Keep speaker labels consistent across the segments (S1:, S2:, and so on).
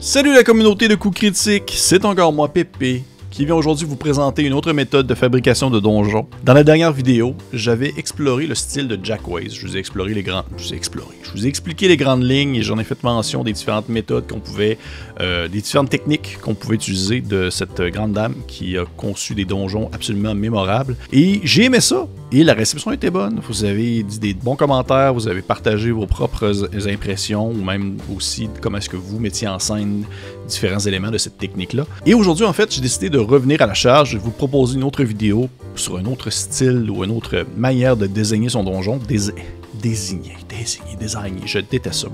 S1: Salut la communauté de coups critiques, c'est encore moi Pépé qui vient aujourd'hui vous présenter une autre méthode de fabrication de donjons. Dans la dernière vidéo, j'avais exploré le style de Jack Waze. Je vous ai exploré les grands, je vous ai expliqué les grandes lignes et j'en ai fait mention des différentes méthodes qu'on pouvait, euh, des différentes techniques qu'on pouvait utiliser de cette grande dame qui a conçu des donjons absolument mémorables. Et j'ai aimé ça. Et la réception était bonne. Vous avez dit des bons commentaires, vous avez partagé vos propres impressions ou même aussi comment est-ce que vous mettiez en scène différents éléments de cette technique-là. Et aujourd'hui, en fait, j'ai décidé de revenir à la charge, de vous proposer une autre vidéo sur un autre style ou une autre manière de désigner son donjon. Désigner, désigner, désigner, je déteste ça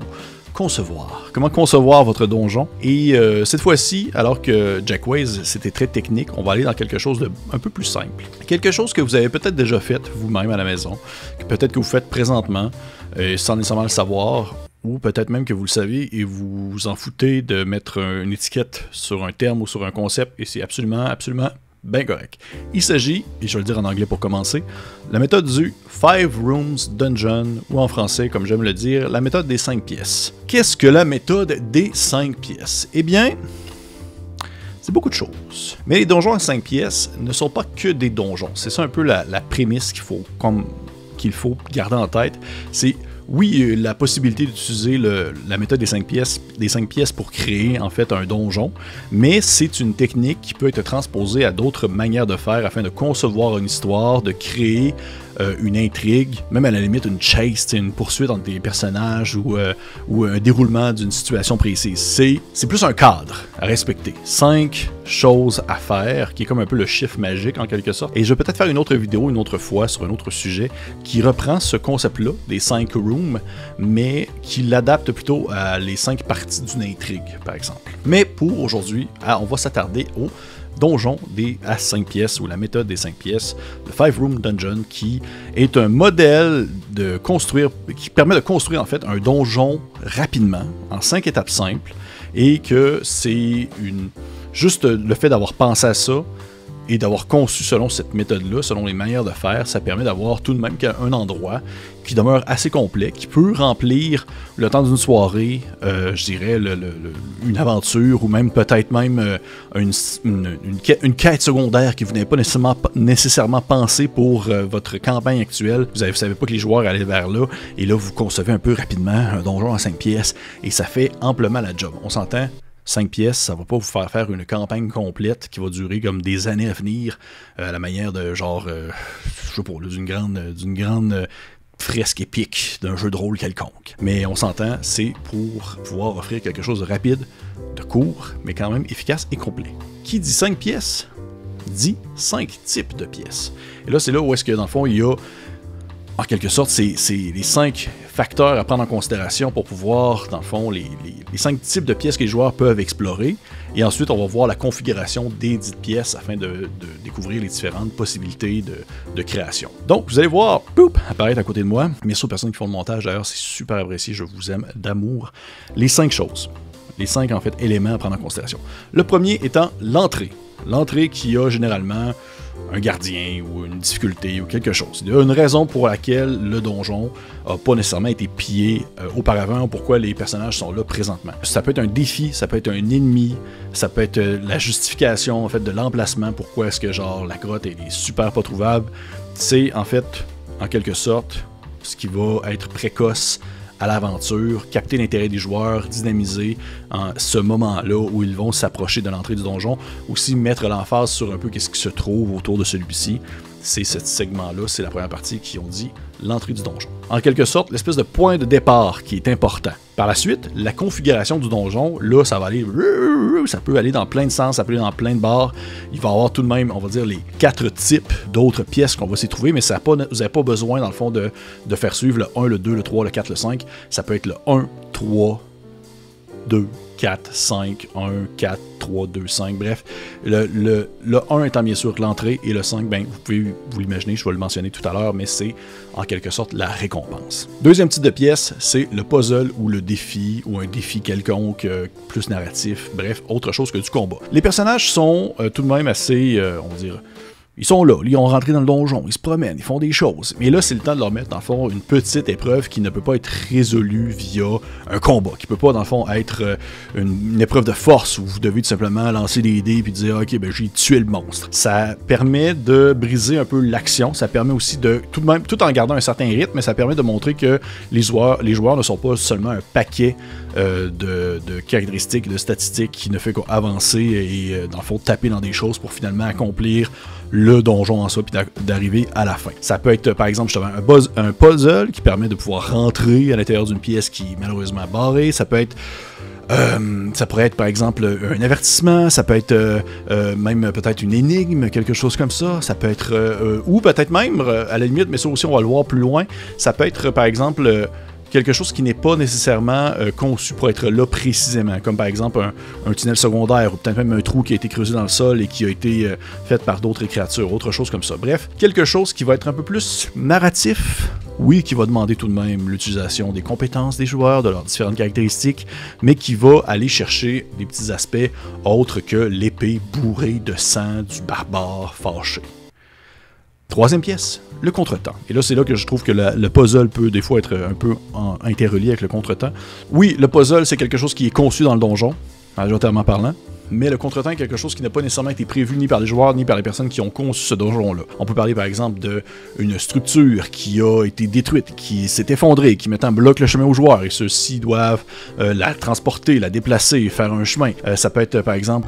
S1: concevoir. Comment concevoir votre donjon? Et euh, cette fois-ci, alors que Jack Waze, c'était très technique, on va aller dans quelque chose de un peu plus simple. Quelque chose que vous avez peut-être déjà fait vous-même à la maison, que peut-être que vous faites présentement, euh, sans nécessairement le savoir, ou peut-être même que vous le savez et vous vous en foutez de mettre une étiquette sur un terme ou sur un concept, et c'est absolument, absolument bien correct. Il s'agit, et je vais le dire en anglais pour commencer, la méthode du Five Rooms Dungeon, ou en français, comme j'aime le dire, la méthode des 5 pièces. Qu'est-ce que la méthode des 5 pièces? Eh bien, c'est beaucoup de choses. Mais les donjons à 5 pièces ne sont pas que des donjons. C'est ça un peu la, prémisse qu'il faut, qu'il faut garder en tête. C'est oui, euh, la possibilité d'utiliser la méthode des 5 pièces, des cinq pièces pour créer en fait un donjon, mais c'est une technique qui peut être transposée à d'autres manières de faire afin de concevoir une histoire, de créer euh, une intrigue, même à la limite une chase, une poursuite entre des personnages ou, euh, ou un déroulement d'une situation précise. C'est plus un cadre à respecter. Cinq choses à faire, qui est comme un peu le chiffre magique en quelque sorte. Et je vais peut-être faire une autre vidéo une autre fois sur un autre sujet qui reprend ce concept-là, des cinq rooms, mais qui l'adapte plutôt à les cinq parties d'une intrigue, par exemple. Mais pour aujourd'hui, ah, on va s'attarder au donjon des à 5 pièces ou la méthode des 5 pièces, le Five Room Dungeon, qui est un modèle de construire, qui permet de construire en fait un donjon rapidement, en 5 étapes simples, et que c'est une juste le fait d'avoir pensé à ça, et d'avoir conçu selon cette méthode-là, selon les manières de faire, ça permet d'avoir tout de même un endroit qui demeure assez complet, qui peut remplir le temps d'une soirée, euh, je dirais, une aventure ou même peut-être même euh, une, une, quête secondaire que vous n'avez pas nécessairement, pensé pour euh, votre campagne actuelle. Vous ne savez pas que les joueurs allaient vers là, et là vous concevez un peu rapidement un donjon à 5 pièces, et ça fait amplement la job. On s'entend? 5 pièces, ça va pas vous faire faire une campagne complète qui va durer comme des années à venir, euh, à la manière de genre, euh, je sais pas, d'une grande, d'une grande euh, fresque épique d'un jeu de rôle quelconque. Mais on s'entend, c'est pour pouvoir offrir quelque chose de rapide, de court, mais quand même efficace et complet. Qui dit 5 pièces dit 5 types de pièces. Et là, c'est là où est-ce que dans le fond, il y a en quelque sorte, c'est les cinq facteurs à prendre en considération pour pouvoir, dans le fond, les, cinq types de pièces que les joueurs peuvent explorer. Et ensuite, on va voir la configuration des dites pièces afin de, découvrir les différentes possibilités de, création. Donc, vous allez voir, apparaître à côté de moi. Merci aux personnes qui font le montage, d'ailleurs, c'est super apprécié, je vous aime d'amour. Les cinq choses. Les cinq, en fait, éléments à prendre en considération. Le premier étant l'entrée. L'entrée qui a généralement un gardien ou une difficulté ou quelque chose. Il y a une raison pour laquelle le donjon n'a pas nécessairement été pillé euh, auparavant, pourquoi les personnages sont là présentement. Ça peut être un défi, ça peut être un ennemi, ça peut être euh, la justification en fait de l'emplacement, pourquoi est-ce que genre la grotte est super pas trouvable. C'est en fait, en quelque sorte, ce qui va être précoce à l'aventure, capter l'intérêt des joueurs, dynamiser ce moment-là où ils vont s'approcher de l'entrée du donjon, aussi mettre l'emphase sur un peu qu'est-ce qui se trouve autour de celui-ci. C'est ce segment-là, c'est la première partie qui ont dit l'entrée du donjon. En quelque sorte, l'espèce de point de départ qui est important. Par la suite, la configuration du donjon, là, ça va aller, ça peut aller dans plein de sens, ça peut aller dans plein de barres. Il va y avoir tout de même, on va dire, les quatre types d'autres pièces qu'on va s'y trouver, mais ça vous n'avez pas besoin, dans le fond, de, de faire suivre le 1, le 2, le 3, le 4, le 5. Ça peut être le 1, 3, 2, 4, 5, 1, 4, 3, 2, 5. Bref, le, le, le 1 étant bien sûr l'entrée et le 5, ben, vous pouvez vous l'imaginer, je vais le mentionner tout à l'heure, mais c'est en quelque sorte la récompense. Deuxième type de pièce, c'est le puzzle ou le défi ou un défi quelconque euh, plus narratif, bref, autre chose que du combat. Les personnages sont euh, tout de même assez, euh, on va dire, ils sont là, ils ont rentré dans le donjon, ils se promènent, ils font des choses. Mais là, c'est le temps de leur mettre, dans le fond, une petite épreuve qui ne peut pas être résolue via un combat, qui peut pas, dans le fond, être euh, une, épreuve de force où vous devez tout simplement lancer des dés puis dire, OK, ben j'ai tué le monstre. Ça permet de briser un peu l'action, ça permet aussi de, tout de même, tout en gardant un certain rythme, mais ça permet de montrer que les joueurs, les joueurs ne sont pas seulement un paquet euh, de, de, caractéristiques, de statistiques qui ne fait qu'avancer et, euh, dans le fond, taper dans des choses pour finalement accomplir le donjon en soi, puis d'arriver à la fin. Ça peut être, par exemple, un puzzle qui permet de pouvoir rentrer à l'intérieur d'une pièce qui est malheureusement barrée. Ça peut être euh, ça pourrait être par exemple un avertissement, ça peut être euh, euh, même peut-être une énigme, quelque chose comme ça. Ça peut être, ou peut-être même, à la limite, mais ça aussi on va le voir plus loin, ça peut être par exemple quelque chose qui n'est pas nécessairement euh, conçu pour être là précisément, comme par exemple un, tunnel secondaire ou peut-être même un trou qui a été creusé dans le sol et qui a été euh, fait par d'autres créatures, autre chose comme ça. Bref, quelque chose qui va être un peu plus narratif, oui, qui va demander tout de même l'utilisation des compétences des joueurs, de leurs différentes caractéristiques, mais qui va aller chercher des petits aspects autres que l'épée bourrée de sang du barbare fâché. Troisième pièce, le contretemps. Et là, c'est là que je trouve que le puzzle peut des fois être un peu interrelié avec le contretemps. Oui, le puzzle, c'est quelque chose qui est conçu dans le donjon, majoritairement parlant, mais le contretemps est quelque chose qui n'a pas nécessairement été prévu ni par les joueurs ni par les personnes qui ont conçu ce donjon-là. On peut parler par exemple d'une structure qui a été détruite, qui s'est effondrée, qui maintenant bloque le chemin aux joueurs et ceux-ci doivent euh, la transporter, la déplacer, faire un chemin. Euh, ça peut être par exemple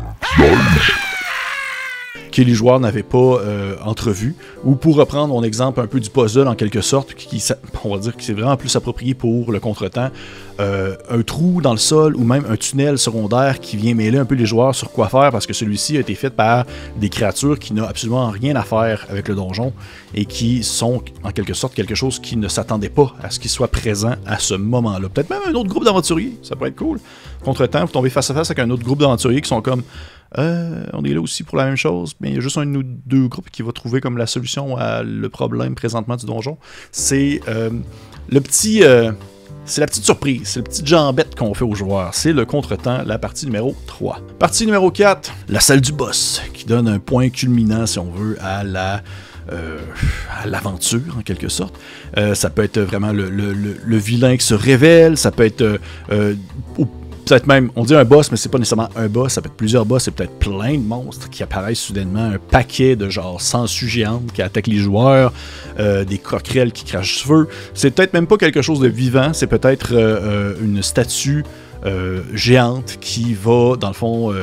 S1: que les joueurs n'avaient pas euh, entrevu. Ou pour reprendre mon exemple un peu du puzzle en quelque sorte, qui, on va dire que c'est vraiment plus approprié pour le contretemps, euh, un trou dans le sol ou même un tunnel secondaire qui vient mêler un peu les joueurs sur quoi faire parce que celui-ci a été fait par des créatures qui n'ont absolument rien à faire avec le donjon et qui sont en quelque sorte quelque chose qui ne s'attendait pas à ce qu'il soit présent à ce moment-là. Peut-être même un autre groupe d'aventuriers, ça pourrait être cool. Contretemps, vous tombez face à face avec un autre groupe d'aventuriers qui sont comme euh, on est là aussi pour la même chose, mais il y a juste un ou deux groupes qui va trouver comme la solution à le problème présentement du donjon. C'est euh, le petit. Euh, c'est la petite surprise, c'est le petit jambette qu'on fait aux joueurs. C'est le contretemps, la partie numéro 3. Partie numéro 4, la salle du boss, qui donne un point culminant, si on veut, à la. à l'aventure en quelque sorte. ça peut être vraiment le, le, vilain qui se révèle, ça peut être peut-être même, on dit un boss, mais c'est pas nécessairement un boss, ça peut être plusieurs boss, c'est peut-être plein de monstres qui apparaissent soudainement, un paquet de genre sangsues géantes qui attaquent les joueurs, euh, des croquerelles qui crachent du feu. C'est peut-être même pas quelque chose de vivant, c'est peut-être euh, euh, une statue géante qui va, dans le fond,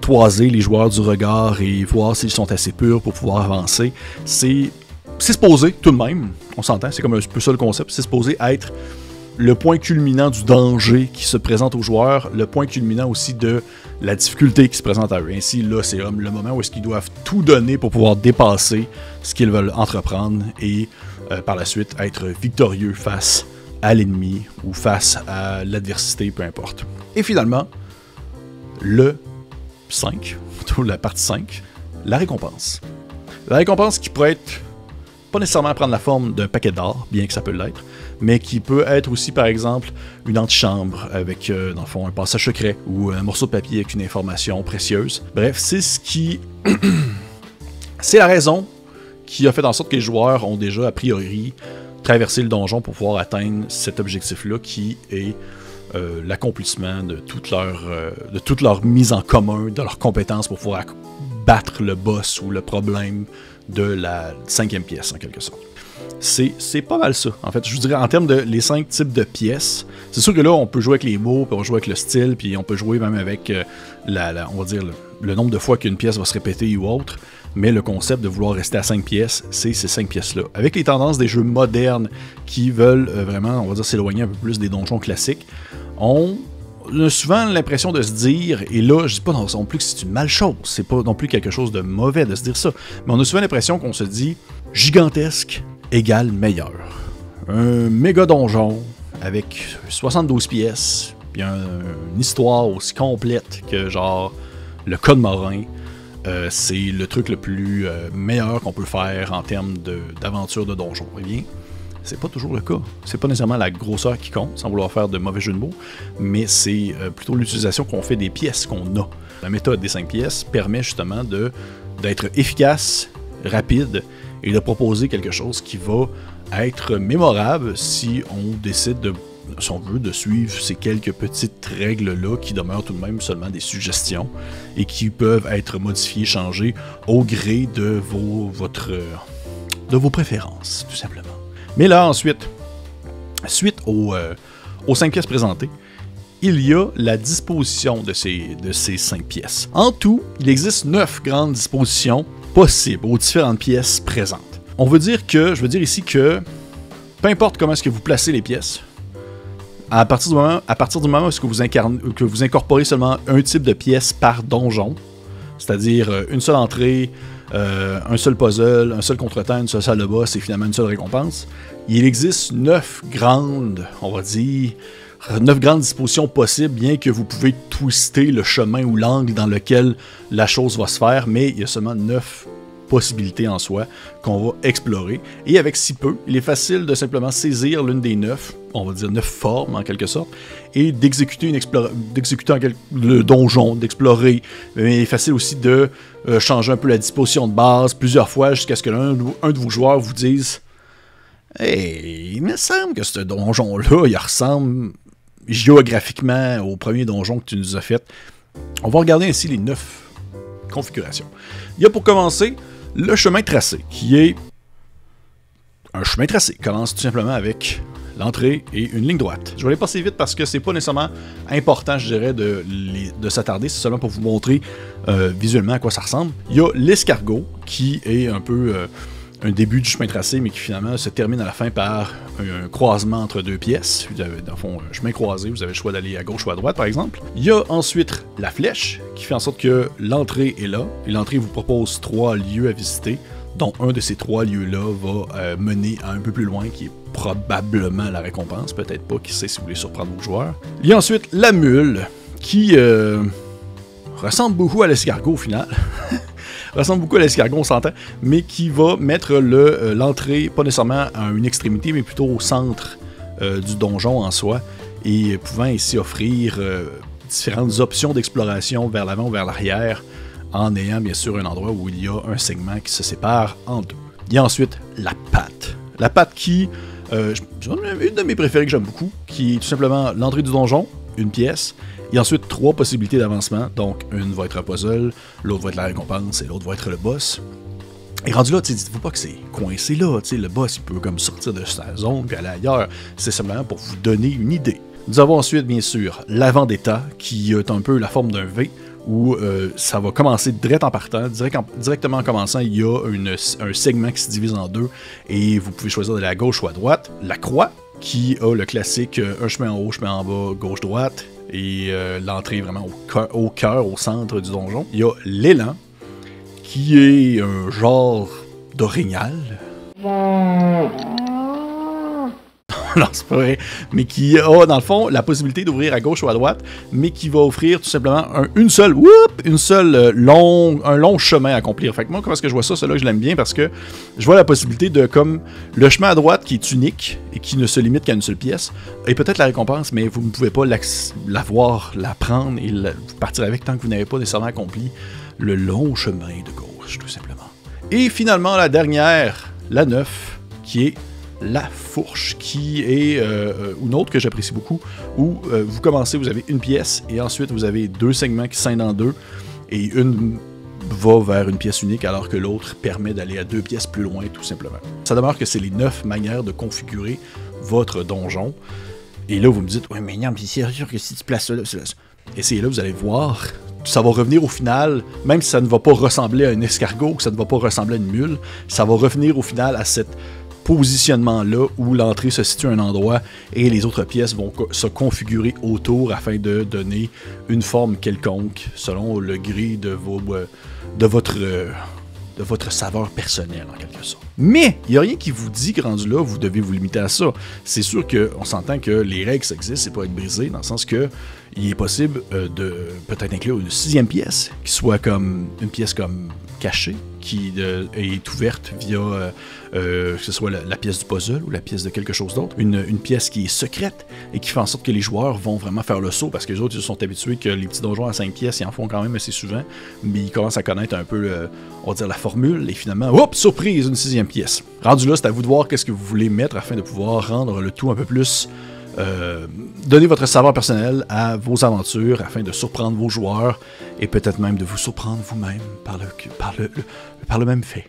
S1: toiser les joueurs du regard et voir s'ils sont assez purs pour pouvoir avancer. C'est c'est supposé, tout de même, on s'entend, c'est comme un peu ça le concept, c'est supposé être le point culminant du danger qui se présente aux joueurs, le point culminant aussi de la difficulté qui se présente à eux. Ainsi, là, c'est le moment où est-ce qu'ils doivent tout donner pour pouvoir dépasser ce qu'ils veulent entreprendre et euh, par la suite être victorieux face à l'ennemi ou face à l'adversité, peu importe. Et finalement, le 5, la partie 5, la récompense. La récompense qui pourrait être pas nécessairement prendre la forme d'un paquet d'or, bien que ça peut l'être, mais qui peut être aussi, par exemple, une antichambre avec, euh, dans le fond, un passage secret ou un morceau de papier avec une information précieuse. Bref, c'est ce qui. c'est la raison qui a fait en sorte que les joueurs ont déjà, a priori, traversé le donjon pour pouvoir atteindre cet objectif-là qui est. Euh, l'accomplissement de euh, de toute leur mise en commun de leurs compétences pour pouvoir battre le boss ou le problème de la cinquième pièce, en quelque sorte. C'est pas mal ça. En fait, je vous dirais, en termes de les cinq types de pièces, c'est sûr que là, on peut jouer avec les mots, puis on peut jouer avec le style, puis on peut jouer même avec, euh, la, on va dire, le, nombre de fois qu'une pièce va se répéter ou autre. Mais le concept de vouloir rester à cinq pièces, c'est ces cinq pièces-là. Avec les tendances des jeux modernes qui veulent euh, vraiment, on va dire, s'éloigner un peu plus des donjons classiques, on on a souvent l'impression de se dire, et là, je dis pas non plus que c'est une mal chose, c'est pas non plus quelque chose de mauvais de se dire ça, mais on a souvent l'impression qu'on se dit gigantesque égale meilleur. Un méga donjon avec 72 pièces, puis une histoire aussi complète que genre le code marin. Euh, c'est le truc le plus euh, meilleur qu'on peut faire en termes d'aventure de, donjon. Eh c'est pas toujours le cas. C'est pas nécessairement la grosseur qui compte, sans vouloir faire de mauvais jeu de mots, mais c'est euh, plutôt l'utilisation qu'on fait des pièces qu'on a. La méthode des cinq pièces permet justement d'être efficace rapide et de proposer quelque chose qui va être mémorable si on décide de si on veut, de suivre ces quelques petites règles-là qui demeurent tout de même seulement des suggestions et qui peuvent être modifiées, changées au gré de vos, de vos préférences, tout simplement. Mais là, ensuite, suite aux, euh, aux cinq pièces présentées, il y a la disposition de ces, de ces cinq pièces. En tout, il existe neuf grandes dispositions possibles aux différentes pièces présentes. On veut dire que, je veux dire ici que, peu importe comment est-ce que vous placez les pièces, à partir du moment, à partir du moment où vous incorporez seulement un type de pièce par donjon, c'est-à-dire euh, une seule entrée, euh, un seul puzzle, un seul contretemps, une seule salle de boss et finalement une seule récompense, il existe neuf grandes, on va dire, neuf grandes dispositions possibles, bien que vous pouvez twister le chemin ou l'angle dans lequel la chose va se faire, mais il y a seulement neuf possibilités en soi qu'on va explorer. Et avec si peu, il est facile de simplement saisir l'une des neuf, on va dire neuf formes en quelque sorte, et d'exécuter le donjon, d'explorer. Mais il est facile aussi de euh, changer un peu la disposition de base plusieurs fois jusqu'à ce que l'un de vos joueurs vous dise Hey, il me semble que ce donjon-là, il ressemble géographiquement au premier donjon que tu nous as fait. On va regarder ainsi les neuf configurations. Il y a pour commencer le chemin tracé, qui est un chemin tracé. Commence tout simplement avec l'entrée et une ligne droite. Je vais aller passer vite parce que c'est pas nécessairement important, je dirais, de, de s'attarder. C'est seulement pour vous montrer euh, visuellement à quoi ça ressemble. Il y a l'escargot, qui est un peu euh, un début du chemin tracé, mais qui finalement se termine à la fin par un, croisement entre deux pièces. Vous avez, dans le fond, un chemin croisé, vous avez le choix d'aller à gauche ou à droite, par exemple. Il y a ensuite la flèche, qui fait en sorte que l'entrée est là, et l'entrée vous propose trois lieux à visiter, dont un de ces trois lieux-là va euh, mener à un peu plus loin, qui est probablement la récompense, peut-être pas, qui sait si vous voulez surprendre vos joueurs. Il y a ensuite la mule, qui euh, ressemble beaucoup à l'escargot au final. ressemble beaucoup à l'escargot, on s'entend, mais qui va mettre euh, l'entrée, pas nécessairement à une extrémité, mais plutôt au centre euh, du donjon en soi, et pouvant ainsi offrir différentes options d'exploration vers l'avant ou vers l'arrière, en ayant bien sûr un endroit où il y a un segment qui se sépare en deux. Il y a ensuite la patte. La patte qui, euh, une de mes préférées que j'aime beaucoup, qui est tout simplement l'entrée du donjon, une pièce, a ensuite trois possibilités d'avancement. Donc, une va être un puzzle, l'autre va être la récompense et l'autre va être le boss. Et rendu là, dites-vous pas que c'est coincé là. Le boss, il peut comme sortir de sa zone puis aller ailleurs. C'est simplement pour vous donner une idée. Nous avons ensuite, bien sûr, l'avant d'état, qui est un peu la forme d'un V, où euh, ça va commencer direct en partant. directement en commençant, il y a un segment qui se divise en deux, et vous pouvez choisir de la gauche ou à droite. La croix, qui a le classique euh, un chemin en haut, chemin en bas, gauche-droite, et euh, l'entrée vraiment au cœur, au, centre du donjon. Il y a l'élan, qui est un genre d'orignal. non, c'est pas vrai. Mais qui a, dans le fond, la possibilité d'ouvrir à gauche ou à droite, mais qui va offrir tout simplement une seule, une seule euh, long, un long chemin à accomplir. Fait que moi, comment est-ce que je vois ça? Celui-là, je l'aime bien parce que je vois la possibilité de, comme, le chemin à droite qui est unique et qui ne se limite qu'à une seule pièce, et peut-être la récompense, mais vous ne pouvez pas la voir, la prendre et partir avec tant que vous n'avez pas nécessairement accompli le long chemin de gauche, tout simplement. Et finalement, la dernière, la 9, qui est la fourche, qui est euh, euh, une autre que j'apprécie beaucoup, où euh, vous commencez, vous avez une pièce, et ensuite vous avez deux segments qui scindent en deux, et une va vers une pièce unique alors que l'autre permet d'aller à deux pièces plus loin tout simplement. Ça demeure que c'est les neuf manières de configurer votre donjon. Et là, vous me dites, ouais, mais non, c'est sûr que si tu places ça là, essayez là, vous allez voir. Ça va revenir au final, même si ça ne va pas ressembler à un escargot, que ça ne va pas ressembler à une mule, ça va revenir au final à cette positionnement-là où l'entrée se situe à un endroit et les autres pièces vont se configurer autour afin de donner une forme quelconque selon le gris de, vos, euh, de, votre, euh, de votre saveur personnelle en quelque sorte. Mais il n'y a rien qui vous dit que là, vous devez vous limiter à ça. C'est sûr qu'on s'entend que les règles ça existe, c'est pas être brisé, dans le sens que il est possible euh, de peut-être inclure une sixième pièce qui soit comme une pièce comme cachée qui euh, est ouverte via euh, euh, que ce soit la, pièce du puzzle ou la pièce de quelque chose d'autre. Une, pièce qui est secrète et qui fait en sorte que les joueurs vont vraiment faire le saut parce que les autres ils sont habitués que les petits donjons à 5 pièces ils en font quand même assez souvent, mais ils commencent à connaître un peu, on va dire, la formule et finalement, hop, surprise, une sixième pièce. Rendu là, c'est à vous de voir qu'est-ce que vous voulez mettre afin de pouvoir rendre le tout un peu plus euh, donnez votre savoir personnel à vos aventures afin de surprendre vos joueurs et peut-être même de vous surprendre vous-même par le, par, le, par le même fait.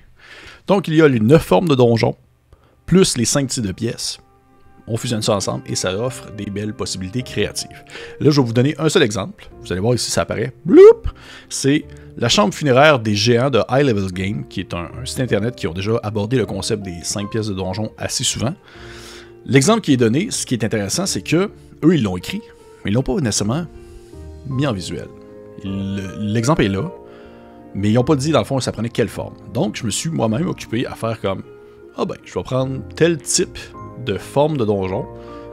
S1: Donc il y a les 9 formes de donjons, plus les 5 types de pièces. On fusionne ça ensemble et ça offre des belles possibilités créatives. Là, je vais vous donner un seul exemple. Vous allez voir ici, ça apparaît. C'est la chambre funéraire des géants de High Level Game, qui est un, un, site internet qui ont déjà abordé le concept des 5 pièces de donjon assez souvent. L'exemple qui est donné, ce qui est intéressant, c'est que eux, ils l'ont écrit, mais ils l'ont pas nécessairement mis en visuel. L'exemple est là, mais ils n'ont pas dit dans le fond ça prenait quelle forme. Donc, je me suis moi-même occupé à faire comme ah ben, je vais prendre tel type de forme de donjon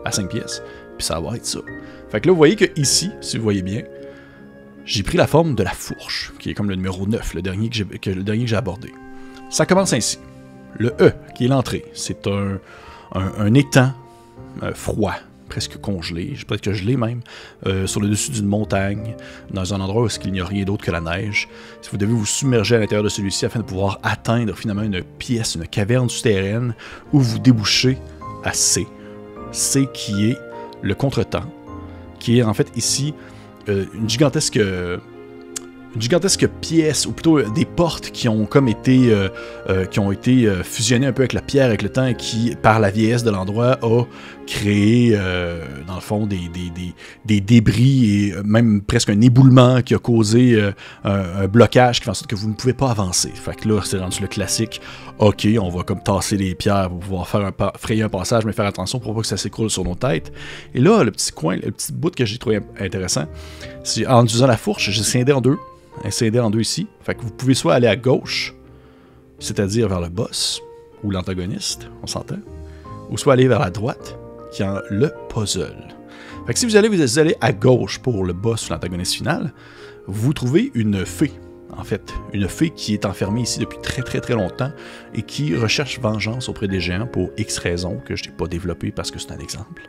S1: à 5 pièces, puis ça va être ça. Fait que là, vous voyez que ici, si vous voyez bien, j'ai pris la forme de la fourche, qui est comme le numéro 9, le dernier que j'ai abordé. Ça commence ainsi. Le E, qui est l'entrée, c'est un, un, étang euh, froid, presque congelé, je peut-être que gelé même, euh, sur le dessus d'une montagne, dans un endroit où il n'y a rien d'autre que la neige. Si vous devez vous submerger à l'intérieur de celui-ci afin de pouvoir atteindre finalement une pièce, une caverne souterraine, où vous débouchez à C. C qui est le contretemps, qui est en fait ici euh, une gigantesque une gigantesque pièce, ou plutôt euh, des portes qui ont comme été, euh, euh, qui ont été fusionnées un peu avec la pierre, avec le temps, et qui, par la vieillesse de l'endroit, a créé, dans le fond, des, des, débris et même presque un éboulement qui a causé un, blocage qui fait en sorte que vous ne pouvez pas avancer. Fait que là, c'est rendu le classique. Ok, on va comme tasser les pierres pour pouvoir faire un frayer un passage, mais faire attention pour pas que ça s'écroule sur nos têtes. Et là, le petit coin, le petit bout que j'ai trouvé intéressant, c'est en utilisant la fourche, j'ai scindé en deux scindé en deux ici. Fait vous pouvez soit aller à gauche, c'est-à-dire vers le boss ou l'antagoniste, on s'entend, ou soit aller vers la droite, qui est le puzzle. Si vous allez, vous allez à gauche pour le boss ou l'antagoniste final, vous trouvez une fée en fait, une fée qui est enfermée ici depuis très très très longtemps et qui recherche vengeance auprès des géants pour X raisons que je n'ai pas développées parce que c'est un exemple.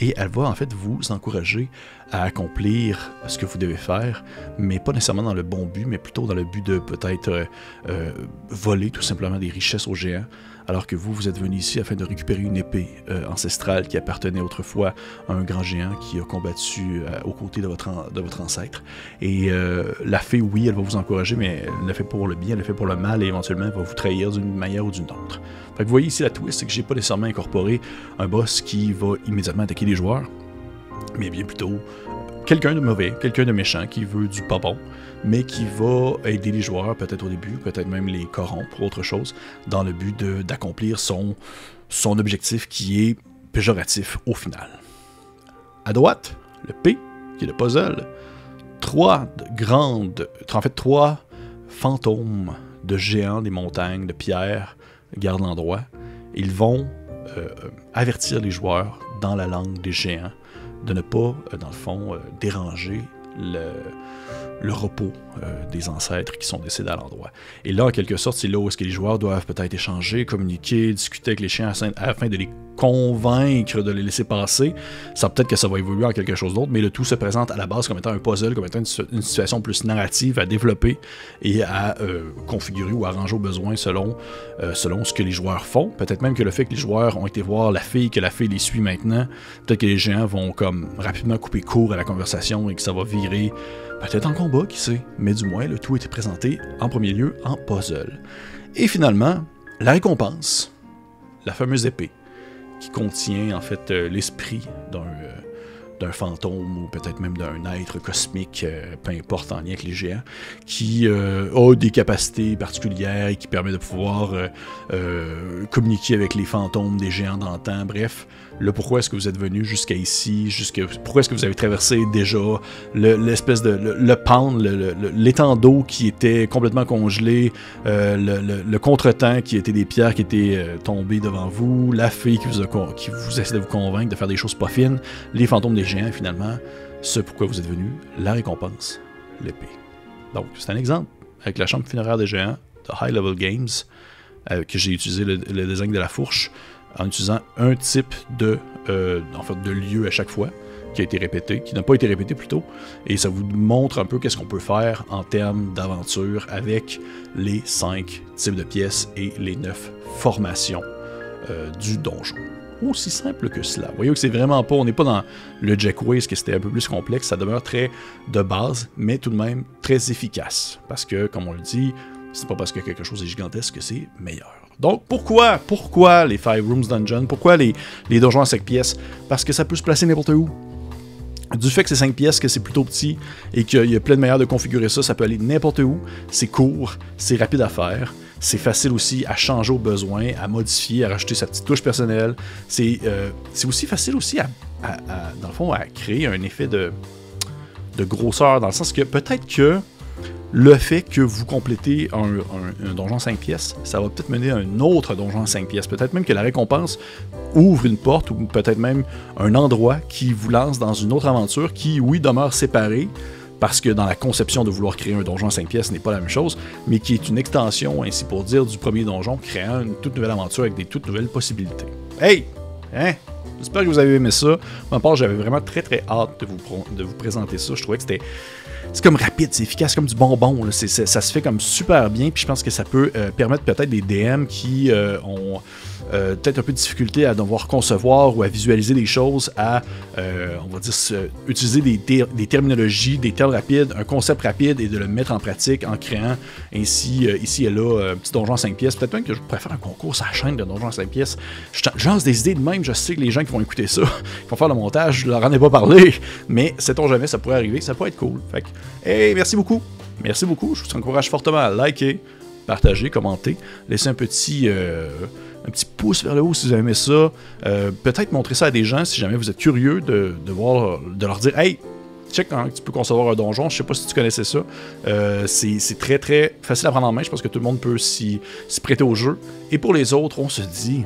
S1: Et elle va en fait vous encourager à accomplir ce que vous devez faire, mais pas nécessairement dans le bon but, mais plutôt dans le but de peut-être euh, euh, voler tout simplement des richesses aux géants alors que vous, vous êtes venu ici afin de récupérer une épée euh, ancestrale qui appartenait autrefois à un grand géant qui a combattu aux côtés de votre, de votre ancêtre. Et la fée, oui, elle va vous encourager, mais elle le fait pour le bien, elle le fait pour le mal, et éventuellement, elle va vous trahir d'une manière ou d'une autre. Vous voyez ici la twist, c'est que j'ai pas nécessairement incorporé un boss qui va immédiatement attaquer les joueurs, mais bien plutôt quelqu'un de mauvais, quelqu'un de méchant qui veut du pas bon, mais qui va aider les joueurs, peut-être au début, peut-être même les corrompre autre chose, dans le but d'accomplir son, son objectif qui est péjoratif au final. À droite, le P, qui est le puzzle, trois grandes, en fait trois fantômes de géants des montagnes, de pierres, gardent l'endroit. Ils vont euh, avertir les joueurs dans la langue des géants de ne pas, euh, dans le fond, euh, déranger le, le repos euh, des ancêtres qui sont décédés à l'endroit. Et là, en quelque sorte, c'est là où est-ce que les joueurs doivent peut-être échanger, communiquer, discuter avec les chiens afin de les convaincre de les laisser passer. Ça peut-être que ça va évoluer en quelque chose d'autre, mais le tout se présente à la base comme étant un puzzle, comme étant une, situation plus narrative à développer et à euh, configurer ou arranger au besoin selon, euh, selon ce que les joueurs font. Peut-être même que le fait que les joueurs ont été voir la fille, que la fille les suit maintenant, peut-être que les géants vont comme rapidement couper court à la conversation et que ça va virer peut-être en combat, qui sait, mais du moins le tout était présenté en premier lieu en puzzle. Et finalement, la récompense, la fameuse épée qui contient en fait euh, l'esprit d'un euh, d'un fantôme ou peut-être même d'un être cosmique, euh, peu importe en lien avec les géants, qui a des capacités particulières et qui permet de pouvoir communiquer avec les fantômes des géants d'antan. Bref, le pourquoi est-ce que vous êtes venu jusqu'à ici, pourquoi est-ce que vous avez traversé déjà l'espèce de le, pente, l'étang d'eau qui était complètement congelé, euh, le, contretemps qui était des pierres qui étaient euh, tombées devant vous, la fille qui vous, a, essaie de vous convaincre de faire des choses pas fines, les fantômes des géants finalement, ce pourquoi vous êtes venu, la récompense, l'épée. Donc c'est un exemple avec la chambre funéraire des géants de High Level Games, euh, que j'ai utilisé le, design de la fourche en utilisant un type de, euh, de lieu à chaque fois qui a été répété, qui n'a pas été répété plutôt, et ça vous montre un peu qu'est-ce qu'on peut faire en termes d'aventure avec les 5 types de pièces et les 9 formations euh, du donjon. Aussi simple que cela. Vous voyez que c'est vraiment pas, on n'est pas dans le Jackways, que c'était un peu plus complexe, ça demeure très de base, mais tout de même très efficace. Parce que, comme on le dit, c'est pas parce que quelque chose est gigantesque que c'est meilleur. Donc pourquoi Pourquoi les Five Rooms Dungeon? Pourquoi les, donjons à 5 pièces? Parce que ça peut se placer n'importe où. Du fait que c'est 5 pièces, que c'est plutôt petit et qu'il y a plein de manières de configurer ça, ça peut aller n'importe où. C'est court, c'est rapide à faire. C'est facile aussi à changer au besoin, à modifier, à rajouter sa petite touche personnelle. C'est euh, aussi facile aussi à, dans le fond, à créer un effet de, de grosseur, dans le sens que peut-être que le fait que vous complétez un, donjon 5 pièces, ça va peut-être mener à un autre donjon 5 pièces. Peut-être même que la récompense ouvre une porte ou peut-être même un endroit qui vous lance dans une autre aventure qui, oui, demeure séparée, parce que dans la conception de vouloir créer un donjon 5 pièces n'est pas la même chose, mais qui est une extension, ainsi pour dire, du premier donjon, créant une toute nouvelle aventure avec des toutes nouvelles possibilités. Hey! Hein? J'espère que vous avez aimé ça. Ma part, j'avais vraiment très très hâte de vous, de vous présenter ça. Je trouvais que c'était c'est comme rapide, c'est efficace, comme du bonbon. ça se fait comme super bien. Puis je pense que ça peut euh, permettre peut-être des DM qui euh, ont euh, peut-être un peu de difficulté à devoir concevoir ou à visualiser des choses, à, on va dire, utiliser des, des, terminologies, des termes rapides, un concept rapide et de le mettre en pratique en créant ainsi, ici et là, un petit donjon à 5 pièces. Peut-être même que je préfère un concours sur la chaîne de donjon à 5 pièces. Je lance des idées de même, je sais que les gens qui vont écouter ça, qui vont faire le montage, je leur en ai pas parlé, mais sait-on jamais, ça pourrait arriver, ça pourrait être cool. Hey, merci beaucoup. Merci beaucoup. Je vous encourage fortement à liker, partager, commenter, laisser un petit petit pouce vers le haut si vous aimez ça. Euh, peut-être montrer ça à des gens si jamais vous êtes curieux de, voir, de leur dire Hey, check hein, tu peux concevoir un donjon. Je sais pas si tu connaissais ça. Euh, c'est très très facile à prendre en main. Je pense que tout le monde peut s'y prêter au jeu. Et pour les autres, on se dit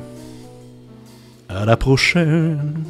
S1: à la prochaine.